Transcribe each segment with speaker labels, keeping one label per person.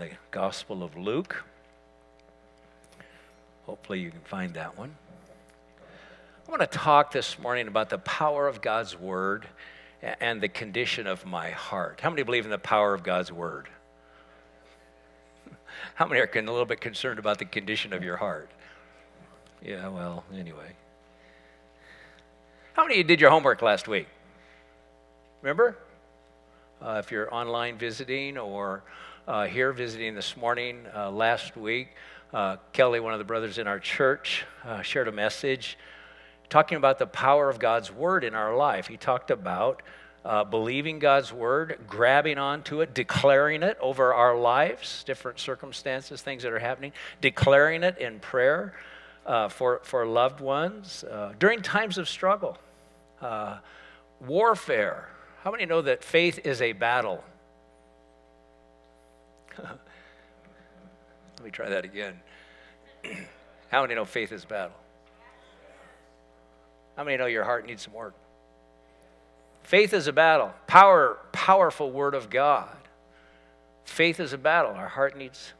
Speaker 1: the Gospel of Luke. Hopefully, you can find that one. I want to talk this morning about the power of God's Word and the condition of my heart. How many believe in the power of God's Word? How many are a little bit concerned about the condition of your heart? Yeah, well, anyway. How many of you did your homework last week? Remember? Uh, if you're online visiting or uh, here visiting this morning, uh, last week, uh, Kelly, one of the brothers in our church, uh, shared a message talking about the power of God's Word in our life. He talked about uh, believing God's word, grabbing onto it, declaring it over our lives, different circumstances, things that are happening, declaring it in prayer uh, for, for loved ones during times of struggle, warfare. How many know that faith is a battle? Let me try that again. How many know faith is a battle? How many know your heart needs some work? Faith is a battle. Power, powerful word of God. Faith is a battle. Our heart needs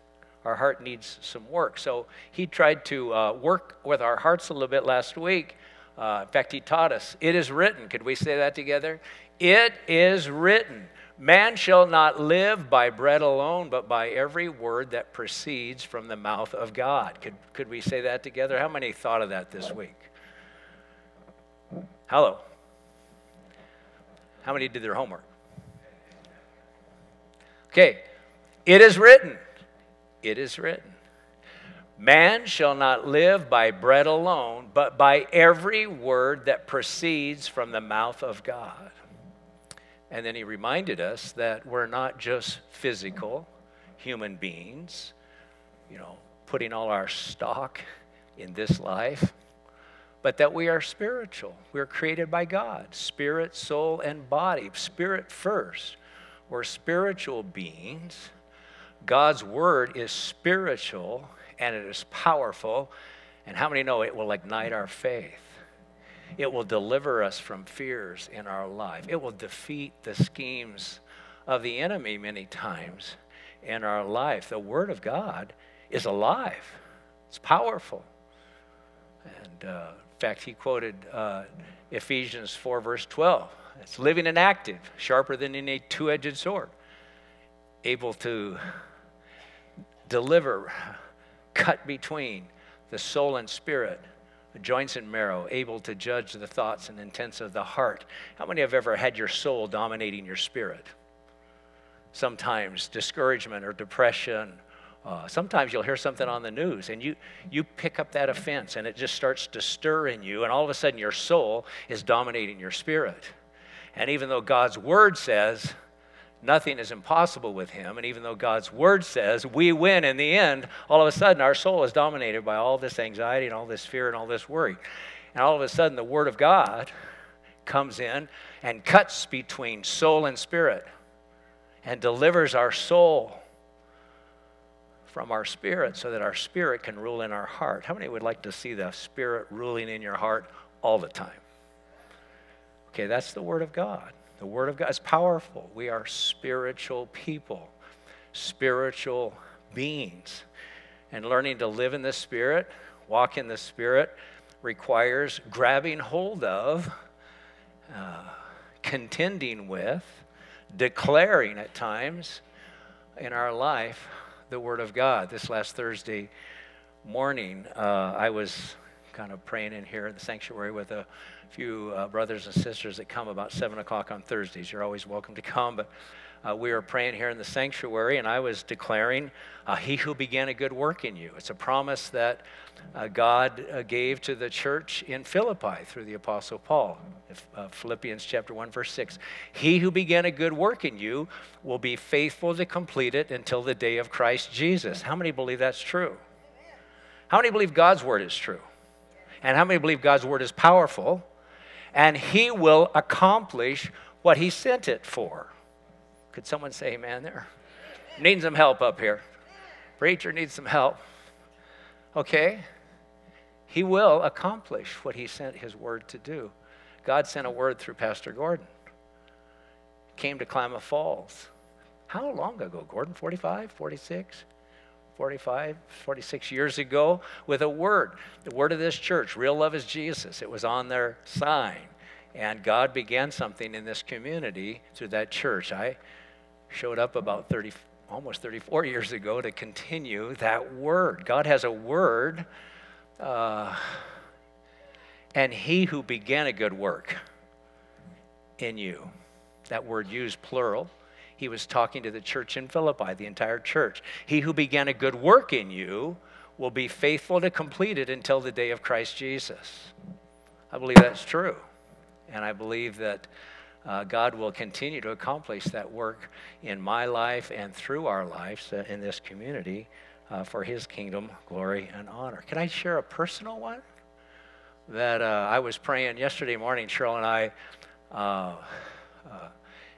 Speaker 1: our heart needs some work. So he tried to uh, work with our hearts a little bit last week. Uh, in fact, he taught us, It is written. Could we say that together? It is written. Man shall not live by bread alone, but by every word that proceeds from the mouth of God. Could, could we say that together? How many thought of that this week? Hello. How many did their homework? Okay, it is written. It is written. Man shall not live by bread alone, but by every word that proceeds from the mouth of God. And then he reminded us that we're not just physical human beings, you know, putting all our stock in this life but that we are spiritual. We're created by God, spirit, soul, and body. Spirit first. We're spiritual beings. God's word is spiritual and it is powerful. And how many know it will ignite our faith? It will deliver us from fears in our life. It will defeat the schemes of the enemy many times in our life. The Word of God is alive, it's powerful. And uh, fact, he quoted uh, Ephesians 4, verse 12. It's living and active, sharper than any two edged sword, able to deliver, cut between the soul and spirit, joints and marrow, able to judge the thoughts and intents of the heart. How many have ever had your soul dominating your spirit? Sometimes discouragement or depression uh, sometimes you'll hear something on the news and you, you pick up that offense and it just starts to stir in you, and all of a sudden your soul is dominating your spirit. And even though God's word says nothing is impossible with him, and even though God's word says we win in the end, all of a sudden our soul is dominated by all this anxiety and all this fear and all this worry. And all of a sudden the word of God comes in and cuts between soul and spirit and delivers our soul from our spirit so that our spirit can rule in our heart. How many would like to see the spirit ruling in your heart all the time? Okay, that's the Word of God. The Word of God is powerful. We are spiritual people, spiritual beings. And learning to live in the Spirit, walk in the Spirit, requires grabbing hold of, uh, contending with, declaring at times in our life the Word of God. This last Thursday morning, uh, I was kind of praying in here in the sanctuary with a few uh, brothers and sisters that come about 7 o'clock on Thursdays. You're always welcome to come, but uh, we were praying here in the sanctuary, and I was declaring, uh, He who began a good work in you. It's a promise that uh, God uh, gave to the church in Philippi through the Apostle Paul. Uh, Philippians chapter 1, verse 6. He who began a good work in you will be faithful to complete it until the day of Christ Jesus. How many believe that's true? How many believe God's word is true? And how many believe God's word is powerful? And He will accomplish what He sent it for. Could someone say amen there? Needs some help up here. Preacher needs some help. Okay? He will accomplish what he sent his word to do. God sent a word through Pastor Gordon. Came to Klamath Falls. How long ago, Gordon? 45, 46? 45, 46 years ago with a word, the word of this church, real love is Jesus. It was on their sign. And God began something in this community through that church. I showed up about 30, almost 34 years ago to continue that word. God has a word, uh, and he who began a good work in you, that word used plural, he was talking to the church in Philippi, the entire church. He who began a good work in you will be faithful to complete it until the day of Christ Jesus. I believe that's true. And I believe that uh, God will continue to accomplish that work in my life and through our lives uh, in this community uh, for His kingdom, glory, and honor. Can I share a personal one? That uh, I was praying yesterday morning, Cheryl and I uh,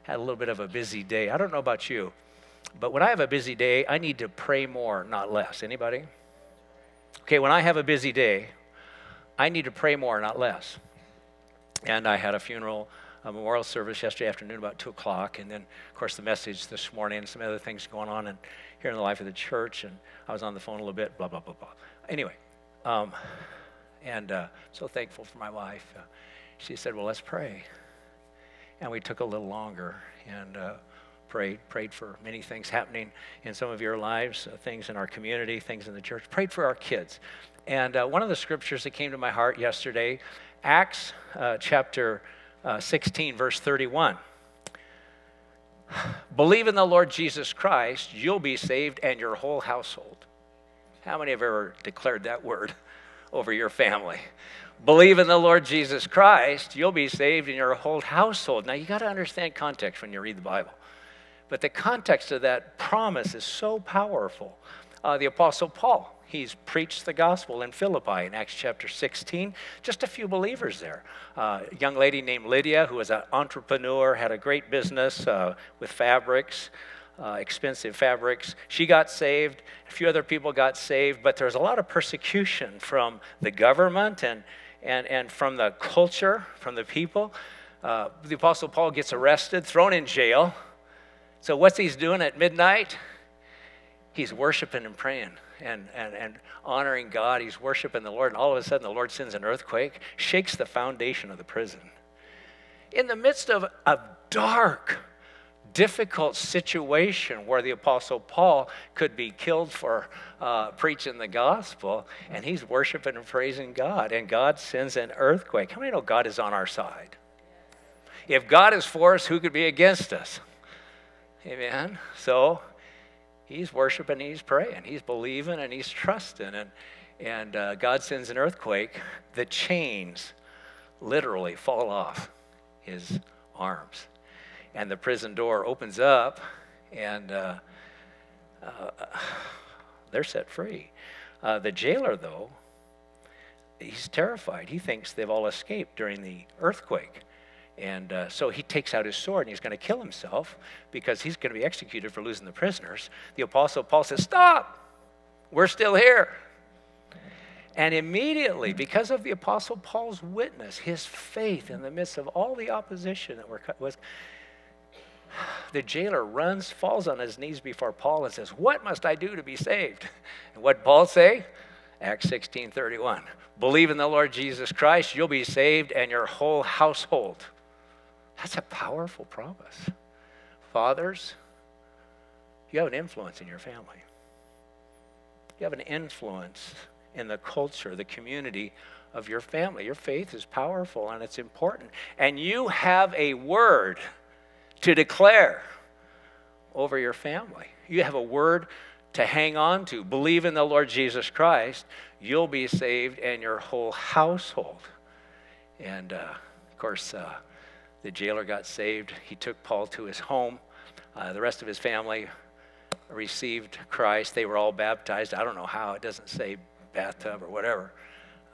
Speaker 1: had a little bit of a busy day. I don't know about you, but when I have a busy day, I need to pray more, not less. Anybody? Okay, when I have a busy day, I need to pray more, not less. And I had a funeral, a memorial service yesterday afternoon about 2 o'clock. And then, of course, the message this morning and some other things going on and here in the life of the church. And I was on the phone a little bit, blah, blah, blah, blah. Anyway, um, and uh, so thankful for my wife. Uh, she said, Well, let's pray. And we took a little longer and uh, prayed, prayed for many things happening in some of your lives, uh, things in our community, things in the church, prayed for our kids. And uh, one of the scriptures that came to my heart yesterday Acts uh, chapter uh, 16, verse 31. Believe in the Lord Jesus Christ, you'll be saved and your whole household. How many have ever declared that word over your family? Believe in the Lord Jesus Christ, you'll be saved in your whole household. Now, you got to understand context when you read the Bible. But the context of that promise is so powerful. Uh, the Apostle Paul, He's preached the gospel in Philippi in Acts chapter 16. Just a few believers there. Uh, a young lady named Lydia, who was an entrepreneur, had a great business uh, with fabrics. Uh, expensive fabrics. She got saved. A few other people got saved, but there's a lot of persecution from the government and, and, and from the culture, from the people. Uh, the Apostle Paul gets arrested, thrown in jail. So, what's he doing at midnight? He's worshiping and praying and, and, and honoring God. He's worshiping the Lord. And all of a sudden, the Lord sends an earthquake, shakes the foundation of the prison. In the midst of a dark, difficult situation where the Apostle Paul could be killed for uh, preaching the gospel, and he's worshiping and praising God, and God sends an earthquake. How many know God is on our side? If God is for us, who could be against us? Amen. So he's worshiping, he's praying, he's believing, and he's trusting. And, and uh, God sends an earthquake. The chains literally fall off his arms. And the prison door opens up, and uh, uh, they're set free. Uh, the jailer, though, he's terrified. He thinks they've all escaped during the earthquake. And uh, so he takes out his sword and he's going to kill himself because he's going to be executed for losing the prisoners. The Apostle Paul says, Stop! We're still here. And immediately, because of the Apostle Paul's witness, his faith in the midst of all the opposition that were, was, the jailer runs, falls on his knees before Paul and says, What must I do to be saved? And what Paul say? Acts 16 31. Believe in the Lord Jesus Christ, you'll be saved and your whole household. That's a powerful promise. Fathers, you have an influence in your family. You have an influence in the culture, the community of your family. Your faith is powerful and it's important. And you have a word to declare over your family. You have a word to hang on to. Believe in the Lord Jesus Christ, you'll be saved and your whole household. And uh, of course, uh, the jailer got saved. He took Paul to his home. Uh, the rest of his family received Christ. They were all baptized. I don't know how, it doesn't say bathtub or whatever.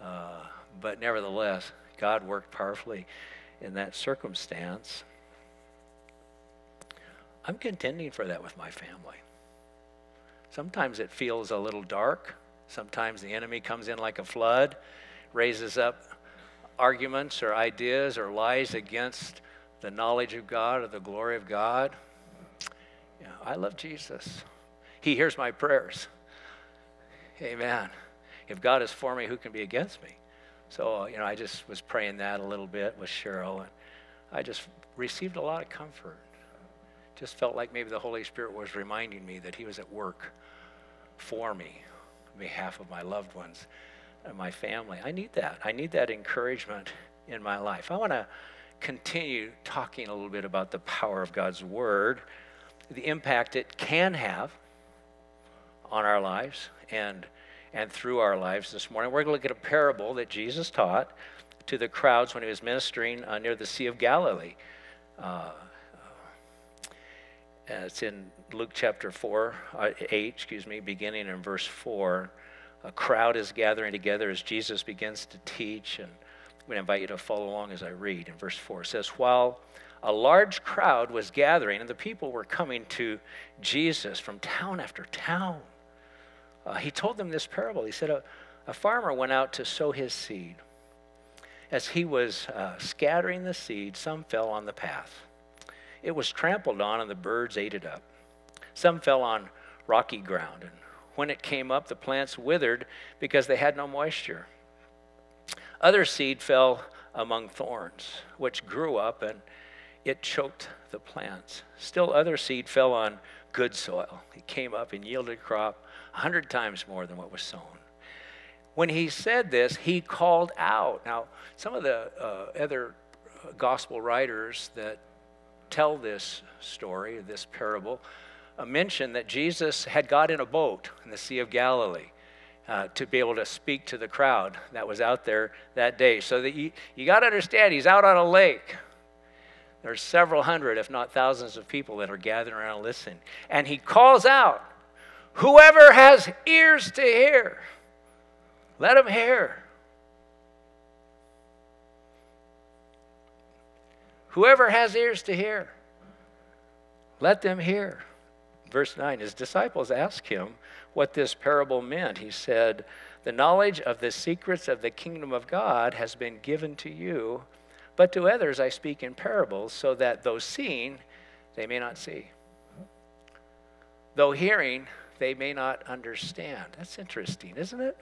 Speaker 1: Uh, but nevertheless, God worked powerfully in that circumstance. I'm contending for that with my family. Sometimes it feels a little dark. Sometimes the enemy comes in like a flood, raises up arguments or ideas or lies against the knowledge of God or the glory of God. I love Jesus. He hears my prayers. Amen. If God is for me, who can be against me? So, you know, I just was praying that a little bit with Cheryl, and I just received a lot of comfort. Just felt like maybe the Holy Spirit was reminding me that He was at work for me on behalf of my loved ones and my family. I need that. I need that encouragement in my life. I want to continue talking a little bit about the power of God's Word, the impact it can have on our lives and, and through our lives this morning. We're going to look at a parable that Jesus taught to the crowds when he was ministering uh, near the Sea of Galilee. Uh, uh it's in Luke chapter 4, uh, 8, excuse me, beginning in verse 4. A crowd is gathering together as Jesus begins to teach. And I'm going to invite you to follow along as I read. In verse 4, it says, While a large crowd was gathering, and the people were coming to Jesus from town after town, uh, he told them this parable. He said, a, a, farmer went out to sow his seed. As he was uh, scattering the seed, some fell on the path. It was trampled on, and the birds ate it up. Some fell on rocky ground, and when it came up, the plants withered because they had no moisture. Other seed fell among thorns, which grew up and it choked the plants. Still, other seed fell on good soil. It came up and yielded crop a hundred times more than what was sown. When he said this, he called out. Now, some of the uh, other uh, gospel writers that tell this story, this parable, uh, mention that Jesus had got in a boat in the Sea of Galilee. Uh, to be able to speak to the crowd that was out there that day. So that you, you got to understand, he's out on a lake. There's several hundred, if not thousands, of people that are gathering around listening. And he calls out, Whoever has ears to hear, let him hear. Whoever has ears to hear, let them hear. Verse 9 His disciples asked him what this parable meant. He said, The knowledge of the secrets of the kingdom of God has been given to you, but to others I speak in parables, so that though seeing, they may not see. Though hearing, they may not understand. That's interesting, isn't it?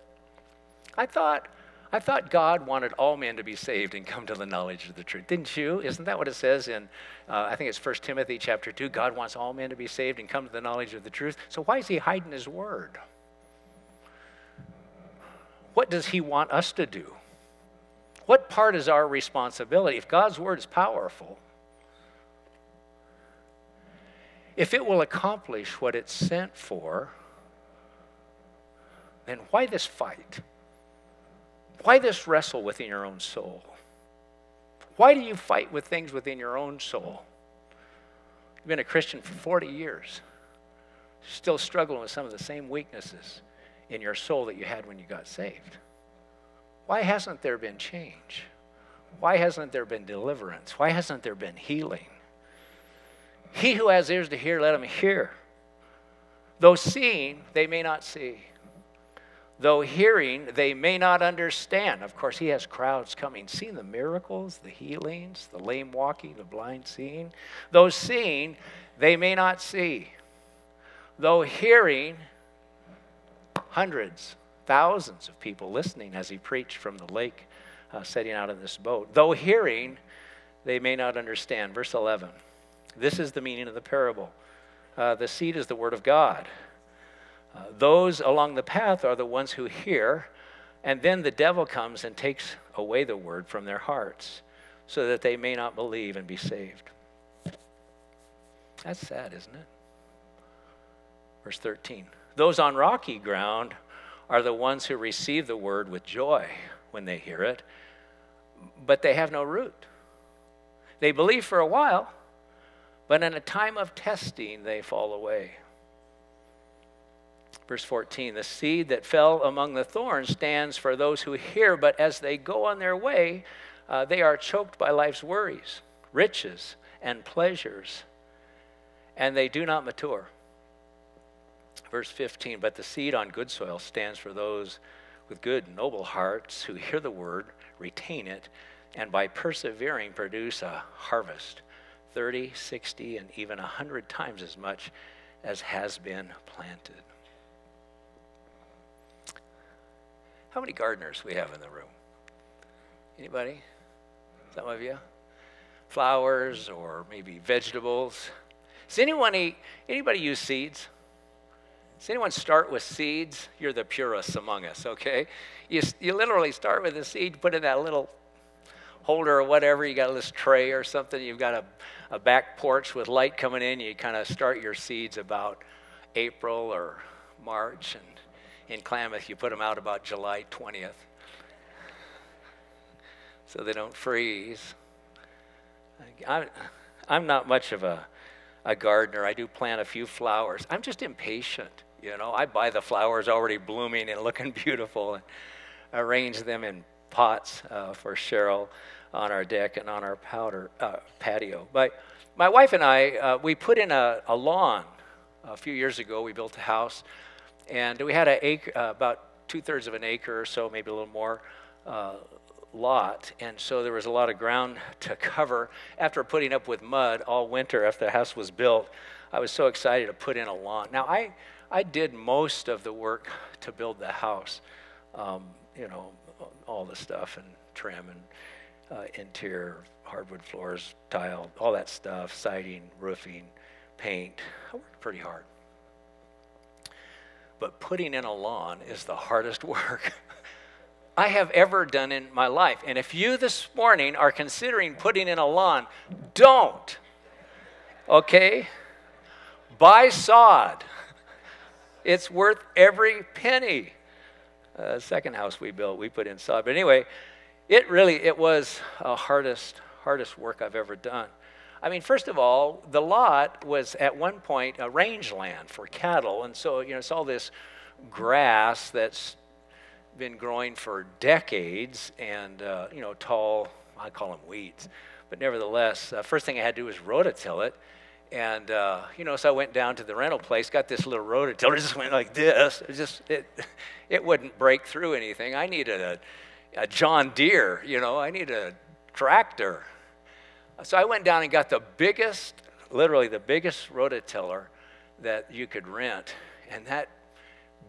Speaker 1: I thought, I thought God wanted all men to be saved and come to the knowledge of the truth. Didn't you? Isn't that what it says in, uh, I think it's 1 Timothy chapter 2? God wants all men to be saved and come to the knowledge of the truth. So why is he hiding his word? What does he want us to do? What part is our responsibility? If God's word is powerful, if it will accomplish what it's sent for, then why this fight? Why this wrestle within your own soul? Why do you fight with things within your own soul? You've been a Christian for 40 years, still struggling with some of the same weaknesses in your soul that you had when you got saved. Why hasn't there been change? Why hasn't there been deliverance? Why hasn't there been healing? He who has ears to hear, let him hear. Though seeing, they may not see. Though hearing, they may not understand. Of course, he has crowds coming, seeing the miracles, the healings, the lame walking, the blind seeing. Though seeing, they may not see. Though hearing, hundreds, thousands of people listening as he preached from the lake, uh, setting out in this boat. Though hearing, they may not understand. Verse 11. This is the meaning of the parable. Uh, the seed is the word of God. Uh, those along the path are the ones who hear, and then the devil comes and takes away the word from their hearts so that they may not believe and be saved. That's sad, isn't it? Verse 13 Those on rocky ground are the ones who receive the word with joy when they hear it, but they have no root. They believe for a while but in a time of testing, they fall away. Verse 14 The seed that fell among the thorns stands for those who hear, but as they go on their way, uh, they are choked by life's worries, riches, and pleasures, and they do not mature. Verse 15 But the seed on good soil stands for those with good, noble hearts who hear the word, retain it, and by persevering produce a harvest 30, 60, and even 100 times as much as has been planted. How many gardeners we have in the room? Anybody? Some of you? Flowers or maybe vegetables? Does anyone eat, anybody use seeds? Does anyone start with seeds? You're the purists among us, okay? You, you literally start with a seed, put in that little holder or whatever. You got this tray or something. You've got a, a back porch with light coming in. You kind of start your seeds about April or March. And in Klamath, you put them out about July 20th so they don't freeze. I'm, I'm not much of a, a gardener. I do plant a few flowers. I'm just impatient. You know, I buy the flowers already blooming and looking beautiful and arrange them in pots uh, for Cheryl on our deck and on our powder, uh, patio. But my wife and I, uh, we put in a, a lawn a few years ago. We built a house and we had acre, uh, about two thirds of an acre or so, maybe a little more, uh, lot. And so there was a lot of ground to cover. After putting up with mud all winter after the house was built, I was so excited to put in a lawn. Now, I, I did most of the work to build the house, um, you know, all the stuff and trim and uh, interior, hardwood floors, tile, all that stuff, siding, roofing, paint. I worked pretty hard. But putting in a lawn is the hardest work I have ever done in my life. And if you this morning are considering putting in a lawn, don't. Okay? Buy sod. It's worth every penny. Uh, second house we built, we put in sod. But anyway, it really it was the hardest hardest work I've ever done. I mean, first of all, the lot was at one point a rangeland for cattle, and so you know it's all this grass that's been growing for decades, and uh, you know tall. I call them weeds, but nevertheless, uh, first thing I had to do was rototill it, and uh, you know so I went down to the rental place, got this little rototiller, just went like this. It just it it wouldn't break through anything. I needed a, a John Deere, you know, I needed a tractor. So I went down and got the biggest, literally the biggest rototiller that you could rent. And that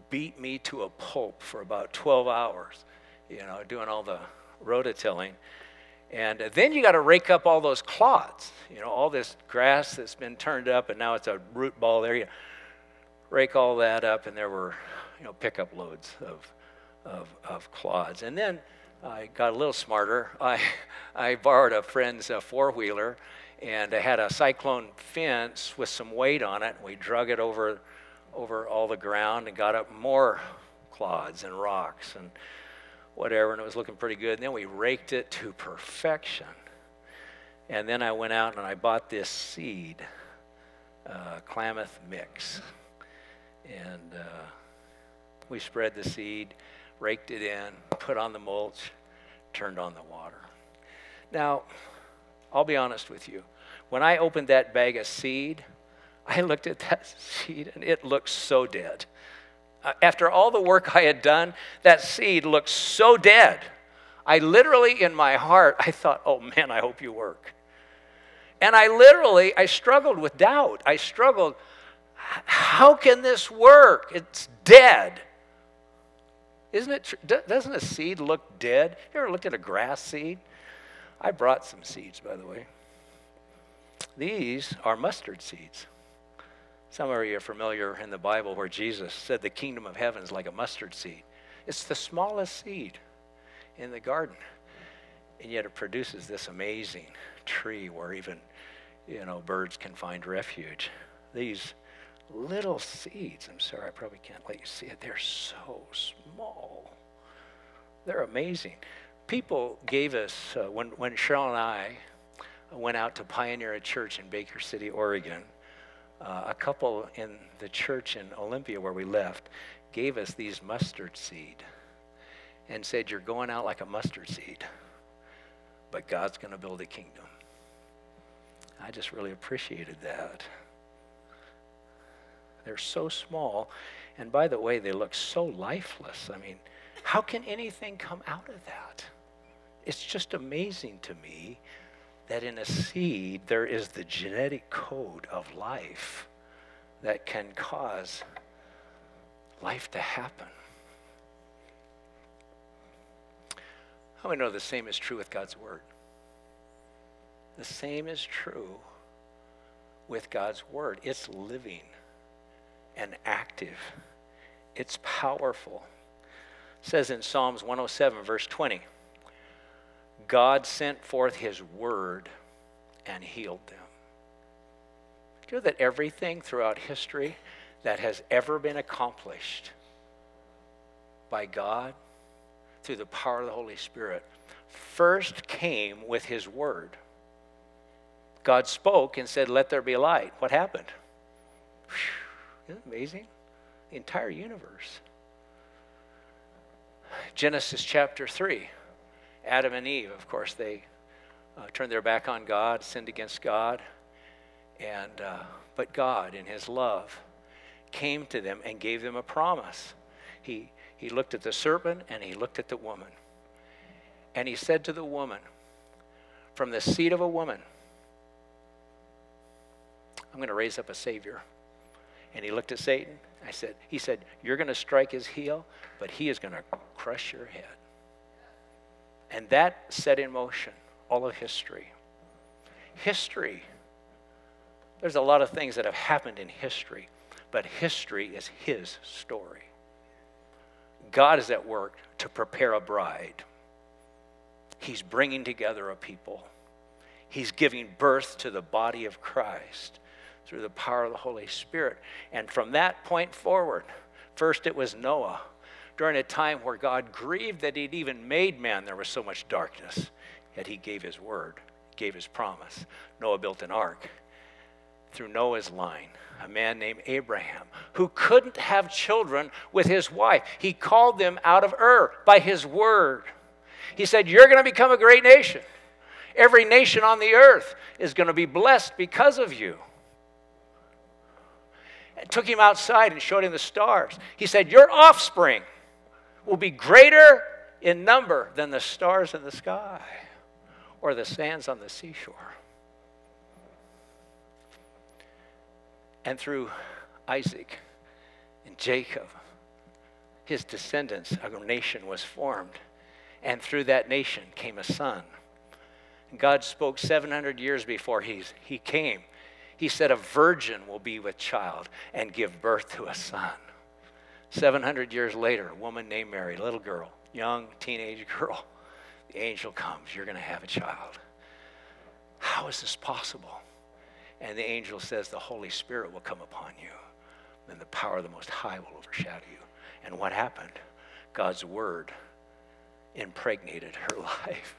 Speaker 1: beat me to a pulp for about 12 hours, you know, doing all the rototilling. And then you got to rake up all those clods, you know, all this grass that's been turned up and now it's a root ball there. You rake all that up, and there were, you know, pickup loads of, of, of clods. And then I got a little smarter. I, I borrowed a friend's uh, four wheeler, and I had a cyclone fence with some weight on it. We drug it over, over all the ground and got up more clods and rocks and whatever, and it was looking pretty good. And then we raked it to perfection. And then I went out and I bought this seed, uh, Klamath Mix. And uh, we spread the seed raked it in, put on the mulch, turned on the water. Now, I'll be honest with you. When I opened that bag of seed, I looked at that seed and it looked so dead. Uh, after all the work I had done, that seed looked so dead. I literally, in my heart, I thought, oh man, I hope you work. And I literally, I struggled with doubt. I struggled, how can this work? It's dead. Isn't it? Doesn't a seed look dead? You ever looked at a grass seed? I brought some seeds, by the way. These are mustard seeds. Some of you are familiar in the Bible where Jesus said the kingdom of heaven is like a mustard seed. It's the smallest seed in the garden. And yet it produces this amazing tree where even, you know, birds can find refuge. These little seeds. I'm sorry, I probably can't let you see it. They're so small. They're amazing. People gave us, uh, when, when Cheryl and I went out to pioneer a church in Baker City, Oregon, uh, a couple in the church in Olympia where we left gave us these mustard seed and said, You're going out like a mustard seed, but God's going to build a kingdom. I just really appreciated that. They're so small. And by the way, they look so lifeless. I mean, how can anything come out of that? It's just amazing to me that in a seed there is the genetic code of life that can cause life to happen. How many know the same is true with God's Word? The same is true with God's Word. It's living and active, it's powerful. It says in Psalms 107, verse 20, God sent forth His Word and healed them. Do you know that everything throughout history that has ever been accomplished by God through the power of the Holy Spirit first came with His Word? God spoke and said, Let there be light. What happened? Whew, isn't amazing? The entire universe. Genesis chapter 3. Adam and Eve, of course, they uh, turned their back on God, sinned against God. And, uh, but God, in His love, came to them and gave them a promise. He, he looked at the serpent and he looked at the woman. And he said to the woman, From the seed of a woman, I'm going to raise up a Savior. And he looked at Satan. I said, He said, You're going to strike his heel, but he is going to crush your head. And that set in motion all of history. History there's a lot of things that have happened in history, but history is his story. God is at work to prepare a bride. He's bringing together a people. He's giving birth to the body of Christ through the power of the Holy Spirit. And from that point forward, first it was Noah. During a time where God grieved that He'd even made man, there was so much darkness. Yet He gave His word, gave His promise. Noah built an ark through Noah's line, a man named Abraham, who couldn't have children with his wife. He called them out of Ur by his word. He said, You're going to become a great nation. Every nation on the earth is going to be blessed because of you. Took him outside and showed him the stars. He said, Your offspring will be greater in number than the stars in the sky or the sands on the seashore. and through Isaac and Jacob, his descendants, a nation was formed. And through that nation came a son. God spoke 700 years before he's, he came. He said, A virgin will be with child and give birth to a son. 700 years later, a woman named Mary, little girl, young teenage girl, the angel comes, You're going to have a child. How is this possible? And the angel says, The Holy Spirit will come upon you, and the power of the Most High will overshadow you. And what happened? God's word impregnated her life.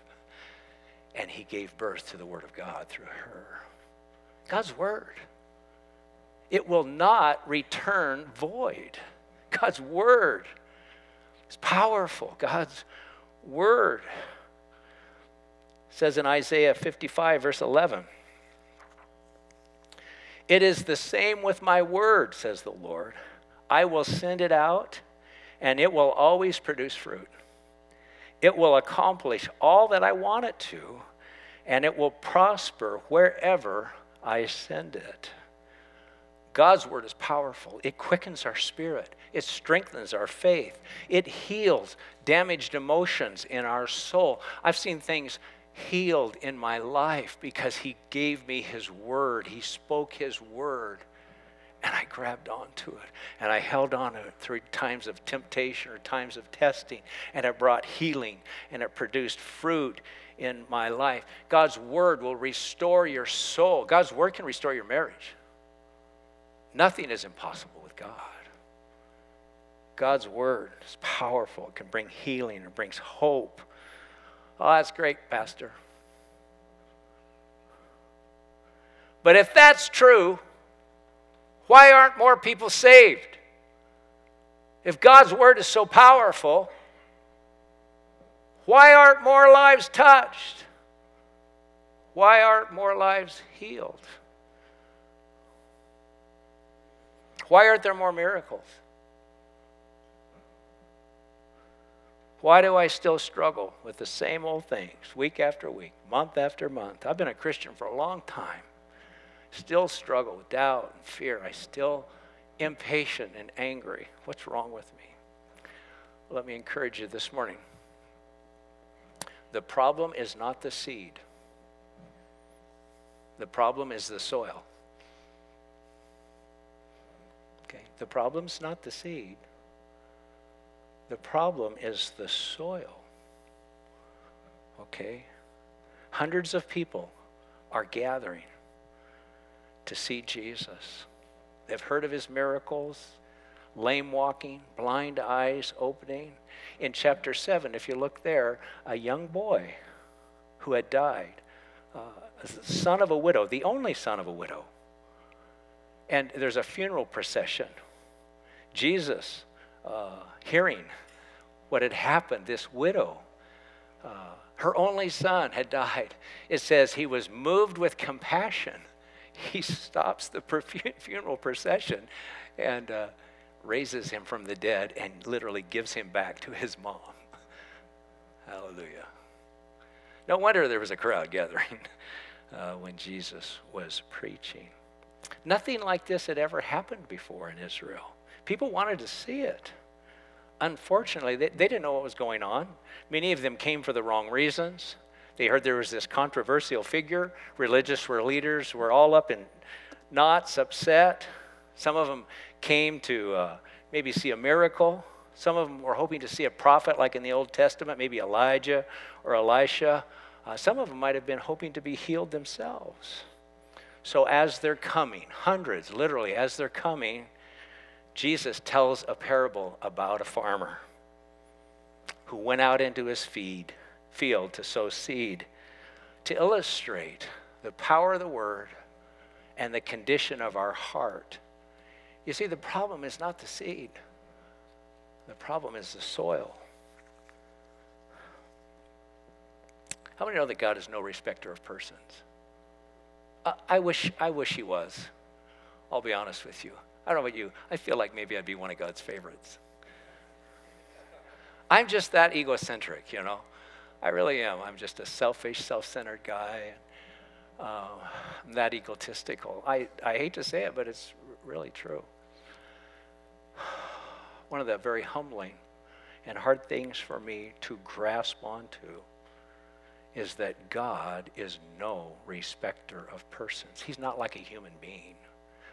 Speaker 1: And he gave birth to the word of God through her. God's word. It will not return void. God's word is powerful. God's word says in Isaiah 55, verse 11. It is the same with my word, says the Lord. I will send it out, and it will always produce fruit. It will accomplish all that I want it to, and it will prosper wherever I send it. God's word is powerful. It quickens our spirit. It strengthens our faith. It heals damaged emotions in our soul. I've seen things healed in my life because he gave me his word. He spoke his word. And I grabbed onto it. And I held on to it through times of temptation or times of testing. And it brought healing and it produced fruit in my life. God's word will restore your soul. God's word can restore your marriage. Nothing is impossible with God. God's word is powerful. It can bring healing. It brings hope. Oh, that's great, Pastor. But if that's true, why aren't more people saved? If God's word is so powerful, why aren't more lives touched? Why aren't more lives healed? Why aren't there more miracles? Why do I still struggle with the same old things week after week, month after month? I've been a Christian for a long time. still struggle with doubt and fear. I still impatient and angry. What's wrong with me? Let me encourage you this morning. The problem is not the seed. The problem is the soil. Okay, the problem's not the seed. The problem is the soil. Okay? Hundreds of people are gathering to see Jesus. They've heard of his miracles, lame walking, blind eyes opening. In chapter 7, if you look there, a young boy who had died, uh, son of a widow, the only son of a widow. And there's a funeral procession. Jesus, uh, hearing what had happened, this widow, uh, her only son had died. It says he was moved with compassion. He stops the funeral procession and uh, raises him from the dead and literally gives him back to his mom. Hallelujah. No wonder there was a crowd gathering uh, when Jesus was preaching. Nothing like this had ever happened before in Israel. People wanted to see it unfortunately, they, they didn't know what was going on. Many of them came for the wrong reasons. They heard there was this controversial figure. Religious were leaders were all up in knots, upset. Some of them came to uh, maybe see a miracle. Some of them were hoping to see a prophet, like in the Old Testament, maybe Elijah or Elisha. Uh, some of them might have been hoping to be healed themselves. So, as they're coming, hundreds, literally, as they're coming, Jesus tells a parable about a farmer who went out into his feed, field to sow seed to illustrate the power of the word and the condition of our heart. You see, the problem is not the seed, the problem is the soil. How many know that God is no respecter of persons? I wish, I wish He was. I'll be honest with you. I don't know about you. I feel like maybe I'd be one of God's favorites. I'm just that egocentric, you know. I really am. I'm just a selfish, self centered guy. I'm that egotistical. I, I hate to say it, but it's really true. One of the very humbling and hard things for me to grasp onto is that God is no respecter of persons. He's not like a human being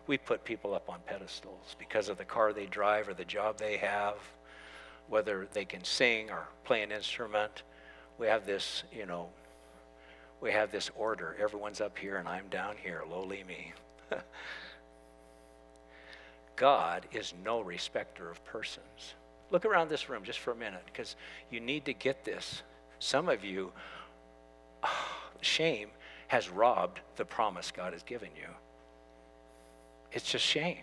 Speaker 1: we put people up on pedestals because of the car they drive or the job they have, whether they can sing or play an instrument. We have this, you know, we have this order. Everyone's up here and I'm down here, lowly me. God is no respecter of persons. Look around this room just for a minute because you need to get this. Some of you, shame has robbed the promise God has given you. It's just shame.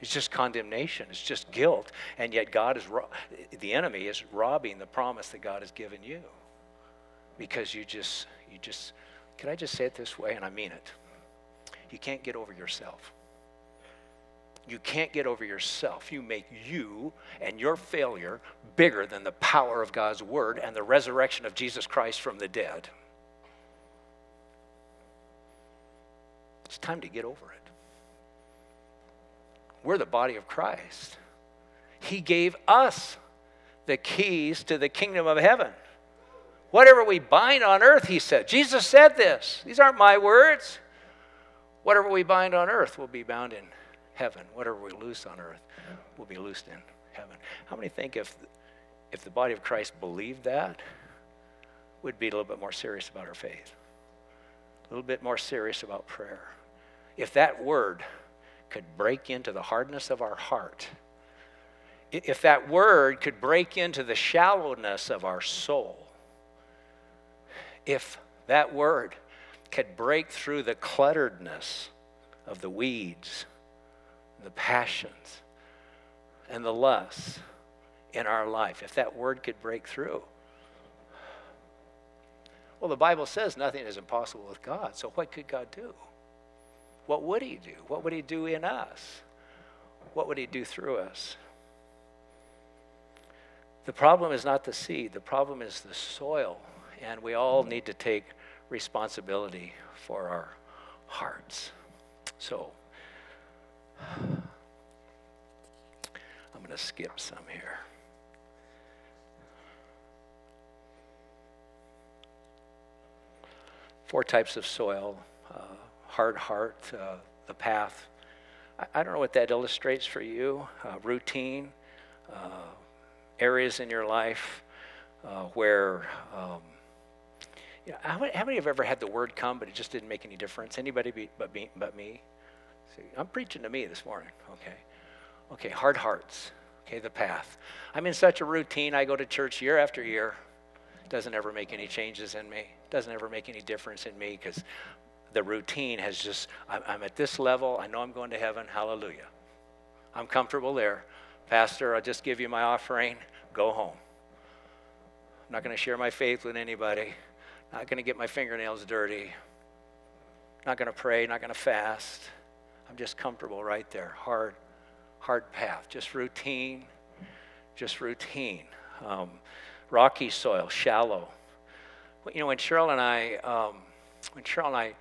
Speaker 1: It's just condemnation. It's just guilt. And yet, God is, ro- the enemy is robbing the promise that God has given you. Because you just, you just, can I just say it this way? And I mean it. You can't get over yourself. You can't get over yourself. You make you and your failure bigger than the power of God's word and the resurrection of Jesus Christ from the dead. It's time to get over it. We're the body of Christ. He gave us the keys to the kingdom of heaven. Whatever we bind on earth, he said. Jesus said this. These aren't my words. Whatever we bind on earth will be bound in heaven. Whatever we loose on earth will be loosed in heaven. How many think if, if the body of Christ believed that, we'd be a little bit more serious about our faith, a little bit more serious about prayer? If that word could break into the hardness of our heart, if that word could break into the shallowness of our soul, if that word could break through the clutteredness of the weeds, the passions, and the lusts in our life, if that word could break through. Well, the Bible says nothing is impossible with God, so what could God do? what would He do? What would He do in us? What would He do through us? The problem is not the seed, the problem is the soil. And we all need to take responsibility for our hearts. So, I'm going to skip some here. Four types of soil uh, hard heart, uh, the path. I, I, don't know what that illustrates for you. Uh, routine, uh, areas in your life uh, where. Um, how, many, have ever had the word come, but it just didn't make any difference? Anybody be, but? But me? See, I'm preaching to me this morning. Okay, okay. Hard hearts. Okay, the path. I'm in such a routine. I go to church year after year. Doesn't ever make any changes in me. Doesn't ever make any difference in me because the routine has just. I'm, at this level. I know I'm going to heaven. Hallelujah. I'm comfortable there. Pastor, I'll just give you my offering. Go home. I'm not going to share my faith with anybody. Not going to get my fingernails dirty. Not going to pray, not going to fast. I'm just comfortable right there. Hard, hard path. Just routine. Just routine. Um, rocky soil, shallow. But, You know, when Cheryl and I, um, when Cheryl and I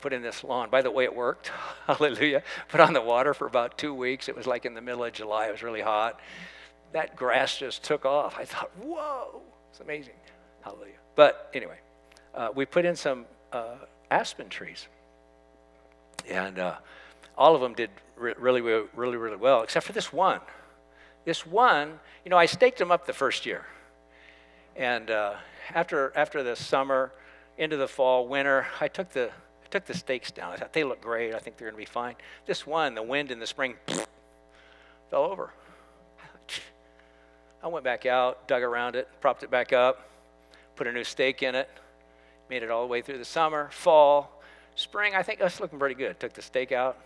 Speaker 1: put in this lawn, by the way, it worked. Hallelujah. Put on the water for about two weeks. It was like in the middle of July. It was really hot. That grass just took off. I thought, whoa, it's amazing. Hallelujah. But anyway, uh, we put in some uh, aspen trees. And uh, all of them did re- really, really, really well, except for this one. This one, you know, I staked them up the first year. And uh, after, after the summer, into the fall, winter, I took the, I took the stakes down. I thought they look great. I think they're going to be fine. This one, the wind in the spring, fell over. I went back out, dug around it, propped it back up put a new stake in it, made it all the way through the summer, fall, spring. I think that's looking pretty good. Took the stake out,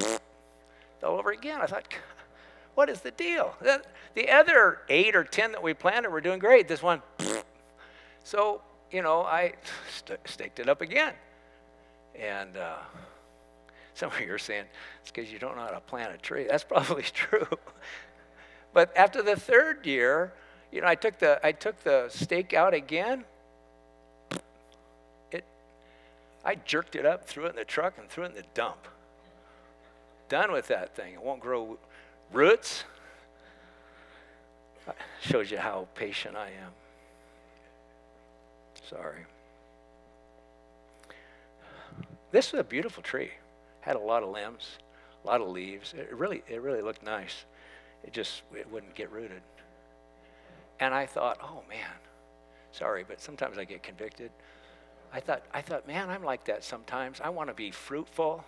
Speaker 1: all over again. I thought, what is the deal? The other eight or ten that we planted were doing great. This one, so you know, I st- staked it up again, and. Uh, some of you are saying it's because you don't know how to plant a tree. That's probably true. but after the third year, you know, I took the I took the stake out again. It, I jerked it up, threw it in the truck, and threw it in the dump. Done with that thing. It won't grow roots. Shows you how patient I am. Sorry. This was a beautiful tree. Had a lot of limbs, a lot of leaves. It really, it really looked nice. It just it wouldn't get rooted. And I thought, oh man, sorry, but sometimes I get convicted. I thought, I thought, man, I'm like that sometimes. I want to be fruitful.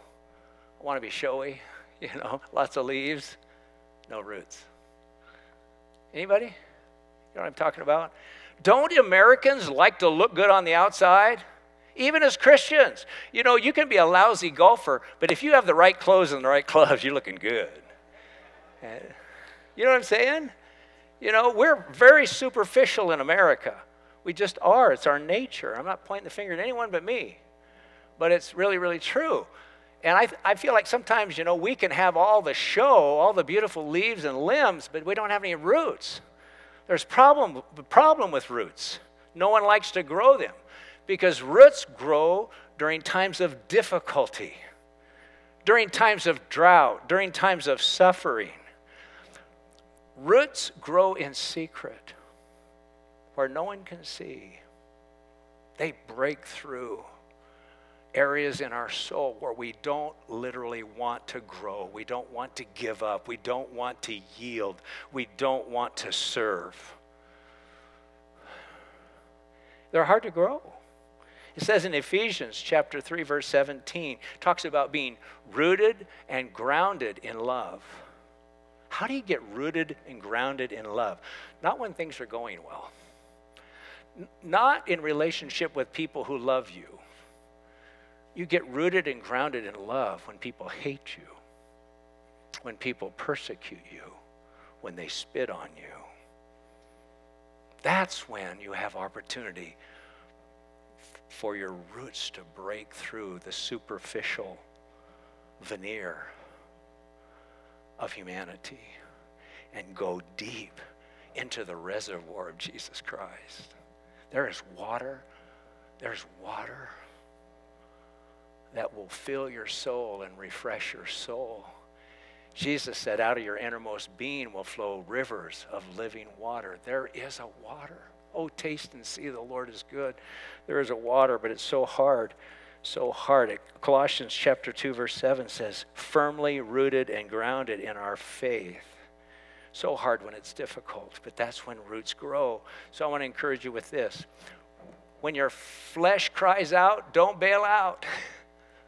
Speaker 1: I want to be showy, you know, lots of leaves, no roots. Anybody? You know what I'm talking about? Don't Americans like to look good on the outside? Even as Christians. You know, you can be a lousy golfer, but if you have the right clothes and the right clubs, you're looking good. Eh, you know what I'm saying? You know, we're very superficial in America. We just are. It's our nature. I'm not pointing the finger at anyone but me. But it's really, really true. And I, I feel like sometimes, you know, we can have all the show, all the beautiful leaves and limbs, but we don't have any roots. There's problem, problem with roots. No one likes to grow them because roots grow during times of difficulty, during times of drought, during times of suffering. Roots grow in secret where no one can see. They break through areas in our soul where we don't literally want to grow. We don't want to give up. We don't want to yield. We don't want to serve. They're hard to grow. It says in Ephesians chapter 3 verse 17 talks about being rooted and grounded in love. How do you get rooted and grounded in love? Not when things are going well, not in relationship with people who love you. You get rooted and grounded in love when people hate you, when people persecute you, when they spit on you. That's when you have opportunity for your roots to break through the superficial veneer of humanity and go deep into the reservoir of Jesus Christ. There is water. There's water. that will fill your soul and refresh your soul. Jesus said, Out of your innermost being will flow rivers of living water. There is a water. Oh, taste and see the Lord is good. There is a water, but it's so hard, so hard. Colossians chapter 2, verse 7 says, firmly rooted and grounded in our faith. So hard when it's difficult, but that's when roots grow. So I want to encourage you with this. When your flesh cries out, don't bail out.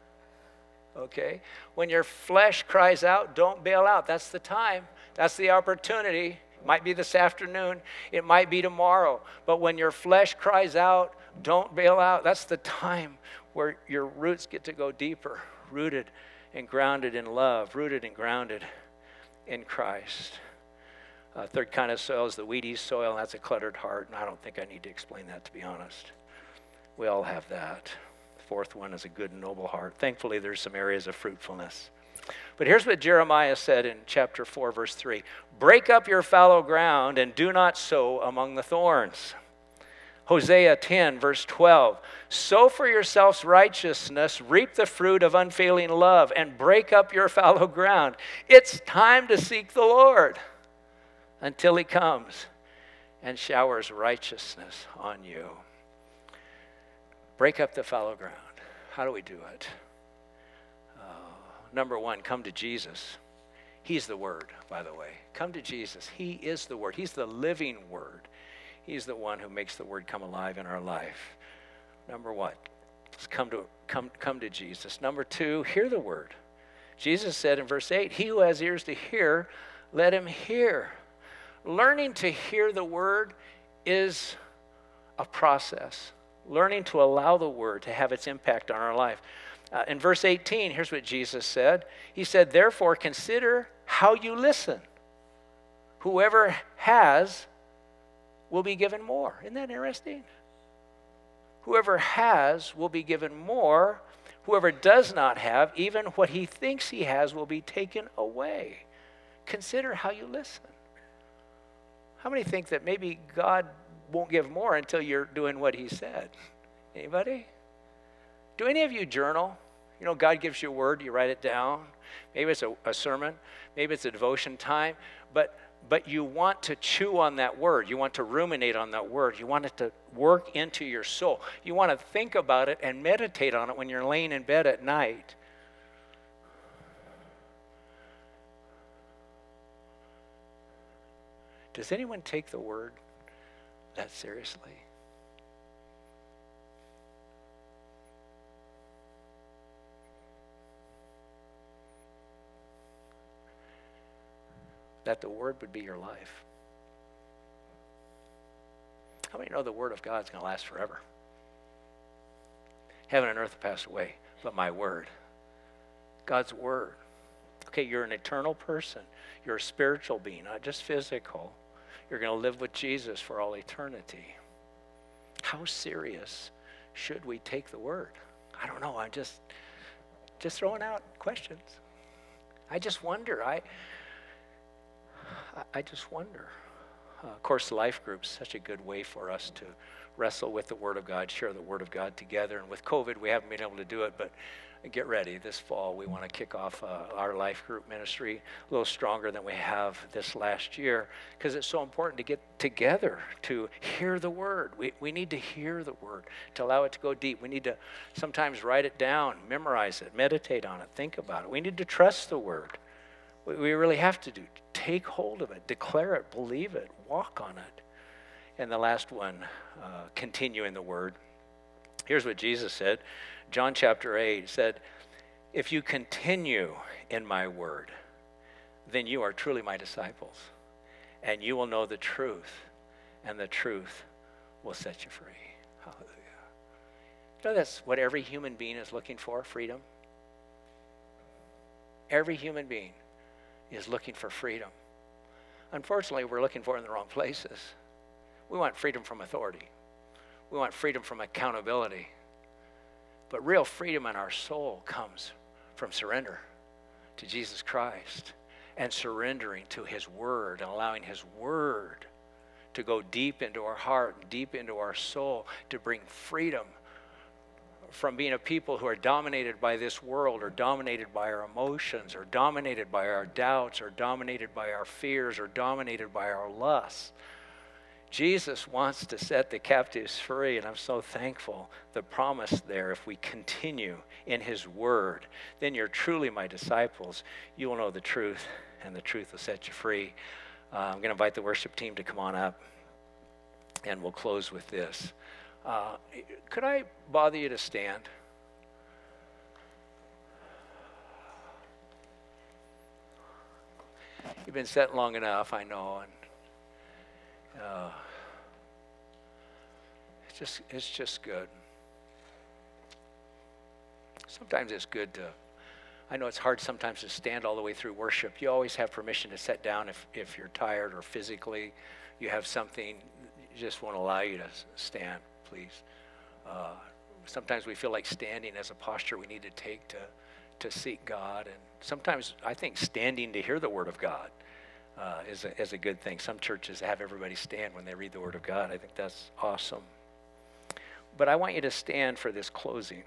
Speaker 1: okay? When your flesh cries out, don't bail out. That's the time, that's the opportunity. It might be this afternoon, it might be tomorrow. But when your flesh cries out, don't bail out. That's the time where your roots get to go deeper, rooted and grounded in love, rooted and grounded in Christ. Uh, third kind of soil is the weedy soil, and that's a cluttered heart, and I don't think I need to explain that, to be honest. We all have that. Fourth one is a good and noble heart. Thankfully, there's some areas of fruitfulness. But here's what Jeremiah said in chapter 4, verse 3 Break up your fallow ground and do not sow among the thorns. Hosea 10, verse 12 Sow for yourselves righteousness, reap the fruit of unfailing love, and break up your fallow ground. It's time to seek the Lord until he comes and showers righteousness on you. Break up the fallow ground. How do we do it? Uh, number one, come to Jesus. He's the Word, by the way. Come to Jesus. He is the Word, He's the living Word. He's the one who makes the Word come alive in our life. Number one, come to, come, come to Jesus. Number two, hear the Word. Jesus said in verse 8, He who has ears to hear, let him hear. Learning to hear the Word is a process learning to allow the word to have its impact on our life. Uh, in verse 18, here's what Jesus said He said, Therefore, consider how you listen. Whoever has will be given more. Isn't that interesting? Whoever has will be given more. Whoever does not have, even what he thinks he has, will be taken away. Consider how you listen. How many think that maybe God won't give more until you're doing what he said. Anybody? Do any of you journal? You know, God gives you a word, you write it down. Maybe it's a, a sermon, maybe it's a devotion time, but but you want to chew on that word. You want to ruminate on that word. You want it to work into your soul. You want to think about it and meditate on it when you're laying in bed at night. Does anyone take the word that seriously. That the Word would be your life. How many know the Word of God is going to last forever? Heaven and earth pass away, but my Word, God's Word. Okay, you're an eternal person. You're a spiritual being, not just physical. You're going to live with Jesus for all eternity. How serious should we take the word? I don't know. I'm just just throwing out questions. I just wonder. I I just wonder. Uh, of course, life groups such a good way for us to wrestle with the Word of God, share the Word of God together. And with COVID, we haven't been able to do it, but get ready. This fall, we want to kick off uh, our life group ministry a little stronger than we have this last year because it's so important to get together to hear the word. We, we need to hear the word to allow it to go deep. We need to sometimes write it down, memorize it, meditate on it, think about it. We need to trust the word. We, we really have to do. Take hold of it, declare it, believe it, walk on it. And the last one, uh, continue in the word. Here's what Jesus said John chapter 8 said, If you continue in my word, then you are truly my disciples, and you will know the truth, and the truth will set you free. Hallelujah. You know that's what every human being is looking for freedom? Every human being is looking for freedom. Unfortunately, we're looking for it in the wrong places. We want freedom from authority. We want freedom from accountability. But real freedom in our soul comes from surrender to Jesus Christ and surrendering to His Word and allowing His Word to go deep into our heart, deep into our soul, to bring freedom from being a people who are dominated by this world or dominated by our emotions or dominated by our doubts or dominated by our fears or dominated by our lusts. Jesus wants to set the captives free, and I'm so thankful the promise there. If we continue in His Word, then you're truly my disciples. You will know the truth, and the truth will set you free. Uh, I'm going to invite the worship team to come on up, and we'll close with this. Uh, could I bother you to stand? You've been sitting long enough, I know, and uh, it's just it's just good. Sometimes it's good to. I know it's hard sometimes to stand all the way through worship. You always have permission to sit down if, if you're tired or physically you have something, just won't allow you to stand, please. Uh, sometimes we feel like standing as a posture we need to take to, to seek God. And sometimes I think standing to hear the Word of God uh, is, a, is a good thing. Some churches have everybody stand when they read the Word of God. I think that's awesome. But I want you to stand for this closing.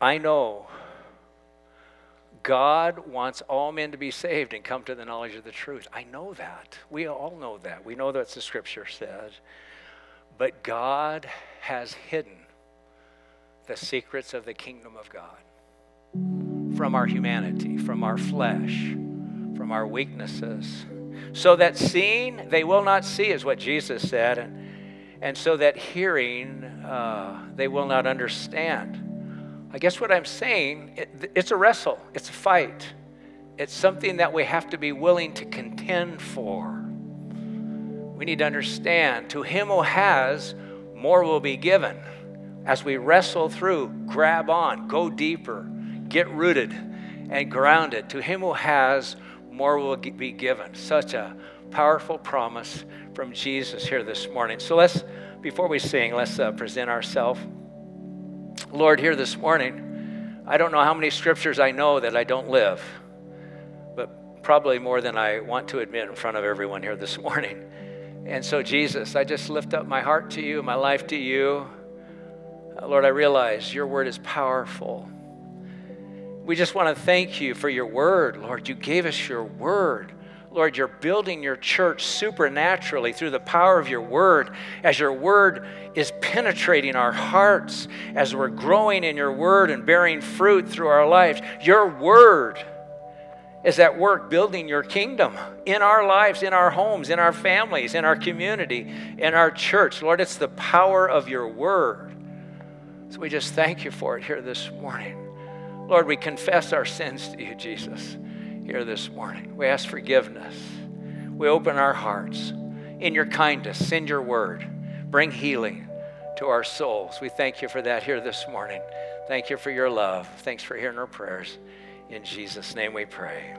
Speaker 1: I know God wants all men to be saved and come to the knowledge of the truth. I know that. We all know that. We know that's the scripture says. But God has hidden the secrets of the kingdom of God from our humanity, from our flesh, from our weaknesses, so that seeing they will not see, is what Jesus said, and, and so that hearing uh, they will not understand. I guess what I'm saying, it, it's a wrestle, it's a fight. It's something that we have to be willing to contend for. We need to understand to him who has, more will be given. As we wrestle through, grab on, go deeper, get rooted and grounded. To him who has, more will be given. Such a powerful promise from Jesus here this morning. So let's, before we sing, let's uh, present ourselves. Lord, here this morning, I don't know how many scriptures I know that I don't live, but probably more than I want to admit in front of everyone here this morning. And so, Jesus, I just lift up my heart to you, my life to you. Uh, Lord, I realize your word is powerful. We just want to thank you for your word, Lord. You gave us your word. Lord, you're building your church supernaturally through the power of your word as your word is penetrating our hearts, as we're growing in your word and bearing fruit through our lives. Your word is at work building your kingdom in our lives, in our homes, in our families, in our community, in our church. Lord, it's the power of your word. So we just thank you for it here this morning. Lord, we confess our sins to you, Jesus here this morning. We ask forgiveness. We open our hearts in your kindness, send your word, bring healing to our souls. We thank you for that here this morning. Thank you for your love. Thanks for hearing our prayers. In Jesus' name we pray.